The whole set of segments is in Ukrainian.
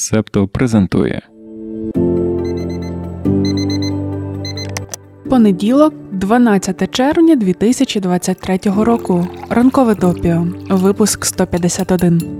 Септо презентує Понеділок, 12 червня 2023 року. Ранкове допіо. Випуск 151.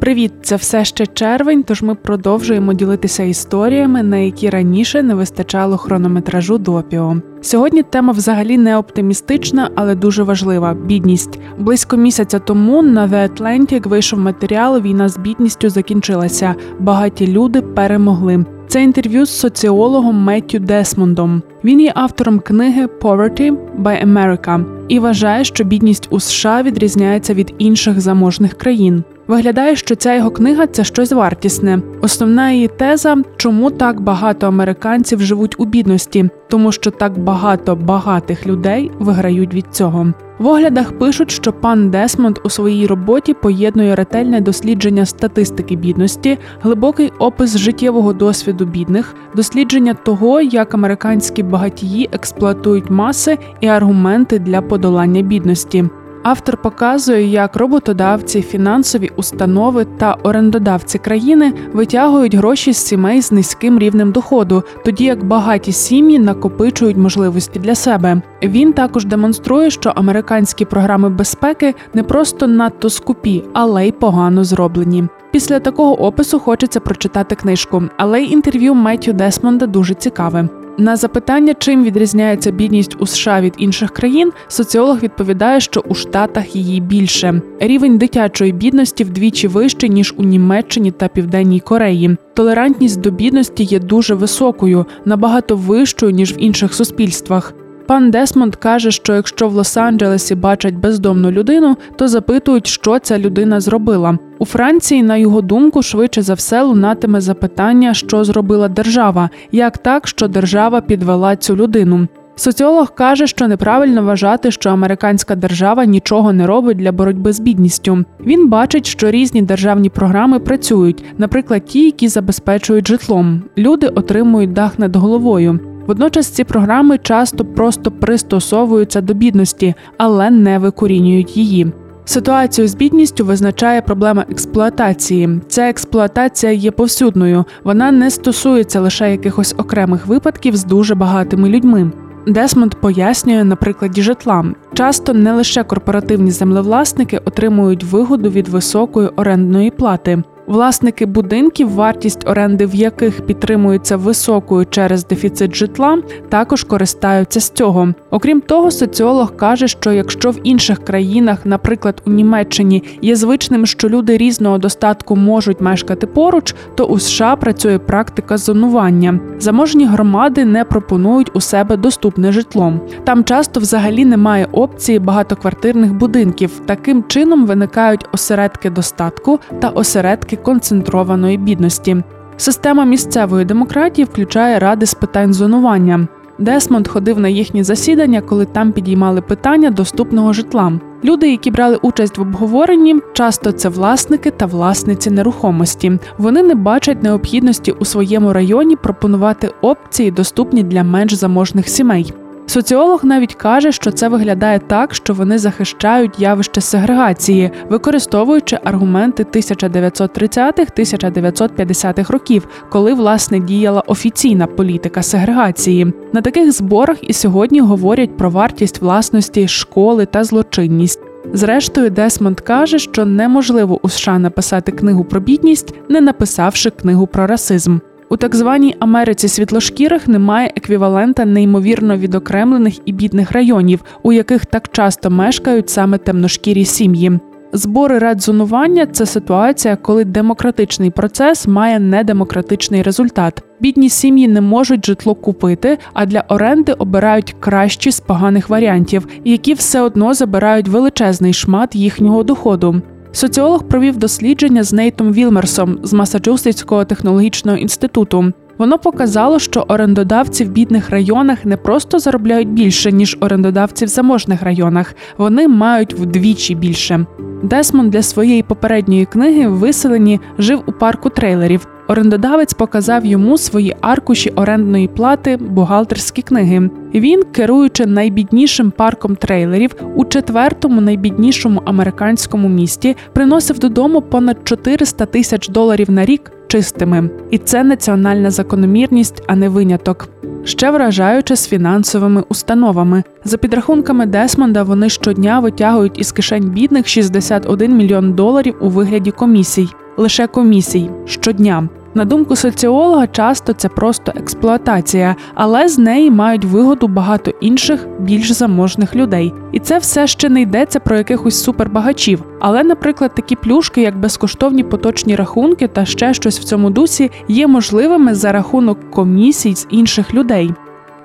Привіт! Це все ще червень, тож ми продовжуємо ділитися історіями, на які раніше не вистачало хронометражу допіо. Сьогодні тема взагалі не оптимістична, але дуже важлива бідність. Близько місяця тому на The Atlantic вийшов матеріал Війна з бідністю закінчилася. Багаті люди перемогли. Це інтерв'ю з соціологом Меттю Десмондом. Він є автором книги «Poverty by America» і вважає, що бідність у США відрізняється від інших заможних країн. Виглядає, що ця його книга це щось вартісне. Основна її теза, чому так багато американців живуть у бідності, тому що так багато багатих людей виграють від цього. В оглядах пишуть, що пан Десмонд у своїй роботі поєднує ретельне дослідження статистики бідності, глибокий опис життєвого досвіду бідних, дослідження того, як американські багатії експлуатують маси і аргументи для подолання бідності. Автор показує, як роботодавці, фінансові установи та орендодавці країни витягують гроші з сімей з низьким рівнем доходу, тоді як багаті сім'ї накопичують можливості для себе. Він також демонструє, що американські програми безпеки не просто надто скупі, але й погано зроблені. Після такого опису хочеться прочитати книжку, але й інтерв'ю Меттю Десмонда дуже цікаве. На запитання, чим відрізняється бідність у США від інших країн, соціолог відповідає, що у Штатах її більше. Рівень дитячої бідності вдвічі вищий ніж у Німеччині та Південній Кореї. Толерантність до бідності є дуже високою, набагато вищою ніж в інших суспільствах. Пан Десмонд каже, що якщо в Лос-Анджелесі бачать бездомну людину, то запитують, що ця людина зробила. У Франції, на його думку, швидше за все лунатиме запитання, що зробила держава, як так, що держава підвела цю людину. Соціолог каже, що неправильно вважати, що американська держава нічого не робить для боротьби з бідністю. Він бачить, що різні державні програми працюють, наприклад, ті, які забезпечують житлом. Люди отримують дах над головою. Водночас ці програми часто просто пристосовуються до бідності, але не викорінюють її. Ситуацію з бідністю визначає проблема експлуатації. Ця експлуатація є повсюдною, вона не стосується лише якихось окремих випадків з дуже багатими людьми. Десмонд пояснює на прикладі житла. Часто не лише корпоративні землевласники отримують вигоду від високої орендної плати. Власники будинків, вартість оренди в яких підтримується високою через дефіцит житла, також користаються з цього. Окрім того, соціолог каже, що якщо в інших країнах, наприклад у Німеччині, є звичним, що люди різного достатку можуть мешкати поруч, то у США працює практика зонування. Заможні громади не пропонують у себе доступне житло. Там часто взагалі немає опції багатоквартирних будинків. Таким чином виникають осередки достатку та осередки концентрованої бідності. Система місцевої демократії включає ради з питань зонування. Десмонд ходив на їхні засідання, коли там підіймали питання доступного житла. Люди, які брали участь в обговоренні, часто це власники та власниці нерухомості. Вони не бачать необхідності у своєму районі пропонувати опції, доступні для менш заможних сімей. Соціолог навіть каже, що це виглядає так, що вони захищають явище сегрегації, використовуючи аргументи 1930-1950-х років, коли власне діяла офіційна політика сегрегації. На таких зборах і сьогодні говорять про вартість власності школи та злочинність. Зрештою, Десмонд каже, що неможливо у США написати книгу про бідність, не написавши книгу про расизм. У так званій Америці світлошкірих немає еквівалента неймовірно відокремлених і бідних районів, у яких так часто мешкають саме темношкірі сім'ї. Збори радзонування це ситуація, коли демократичний процес має недемократичний результат. Бідні сім'ї не можуть житло купити, а для оренди обирають кращі з поганих варіантів, які все одно забирають величезний шмат їхнього доходу. Соціолог провів дослідження з Нейтом Вілмерсом з Масачусетського технологічного інституту. Воно показало, що орендодавці в бідних районах не просто заробляють більше ніж орендодавці в заможних районах, вони мають вдвічі більше. Десмонд для своєї попередньої книги виселені жив у парку трейлерів. Орендодавець показав йому свої аркуші орендної плати, бухгалтерські книги. Він, керуючи найбіднішим парком трейлерів у четвертому найбіднішому американському місті, приносив додому понад 400 тисяч доларів на рік чистими, і це національна закономірність, а не виняток. Ще вражаюче з фінансовими установами. За підрахунками Десмонда, вони щодня витягують із кишень бідних 61 мільйон доларів у вигляді комісій, лише комісій щодня. На думку соціолога, часто це просто експлуатація, але з неї мають вигоду багато інших більш заможних людей. І це все ще не йдеться про якихось супербагачів. Але, наприклад, такі плюшки, як безкоштовні поточні рахунки та ще щось в цьому дусі, є можливими за рахунок комісій з інших людей.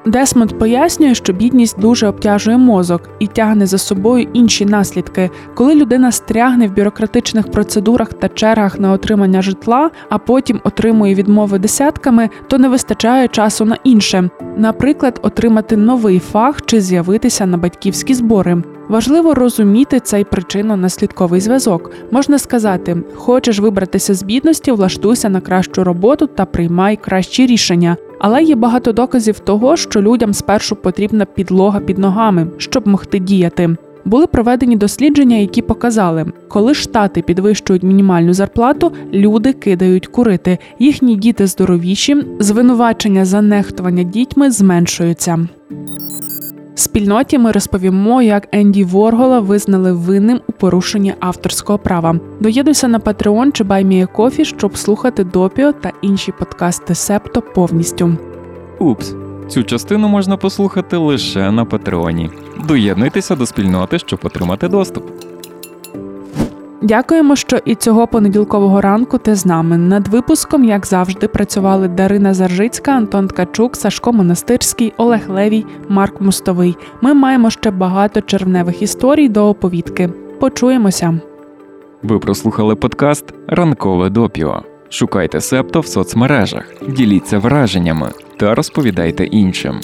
Десмонд пояснює, що бідність дуже обтяжує мозок і тягне за собою інші наслідки. Коли людина стрягне в бюрократичних процедурах та чергах на отримання житла, а потім отримує відмови десятками, то не вистачає часу на інше, наприклад, отримати новий фах чи з'явитися на батьківські збори. Важливо розуміти цей причинно-наслідковий зв'язок. Можна сказати, хочеш вибратися з бідності, влаштуйся на кращу роботу та приймай кращі рішення. Але є багато доказів того, що людям спершу потрібна підлога під ногами, щоб могти діяти. Були проведені дослідження, які показали, коли штати підвищують мінімальну зарплату, люди кидають курити. Їхні діти здоровіші, звинувачення за нехтування дітьми зменшуються. Спільноті ми розповімо, як Енді Воргола визнали винним у порушенні авторського права. Доєднуйся на Patreon чи BuyMeACoffee, щоб слухати допіо та інші подкасти Септо повністю. Упс, цю частину можна послухати лише на Патреоні. Доєднуйтеся до спільноти, щоб отримати доступ. Дякуємо, що і цього понеділкового ранку ти з нами. Над випуском, як завжди, працювали Дарина Заржицька, Антон Ткачук, Сашко Монастирський, Олег Левій, Марк Мостовий. Ми маємо ще багато червневих історій до оповідки. Почуємося. Ви прослухали подкаст Ранкове допіо. Шукайте септо в соцмережах, діліться враженнями та розповідайте іншим.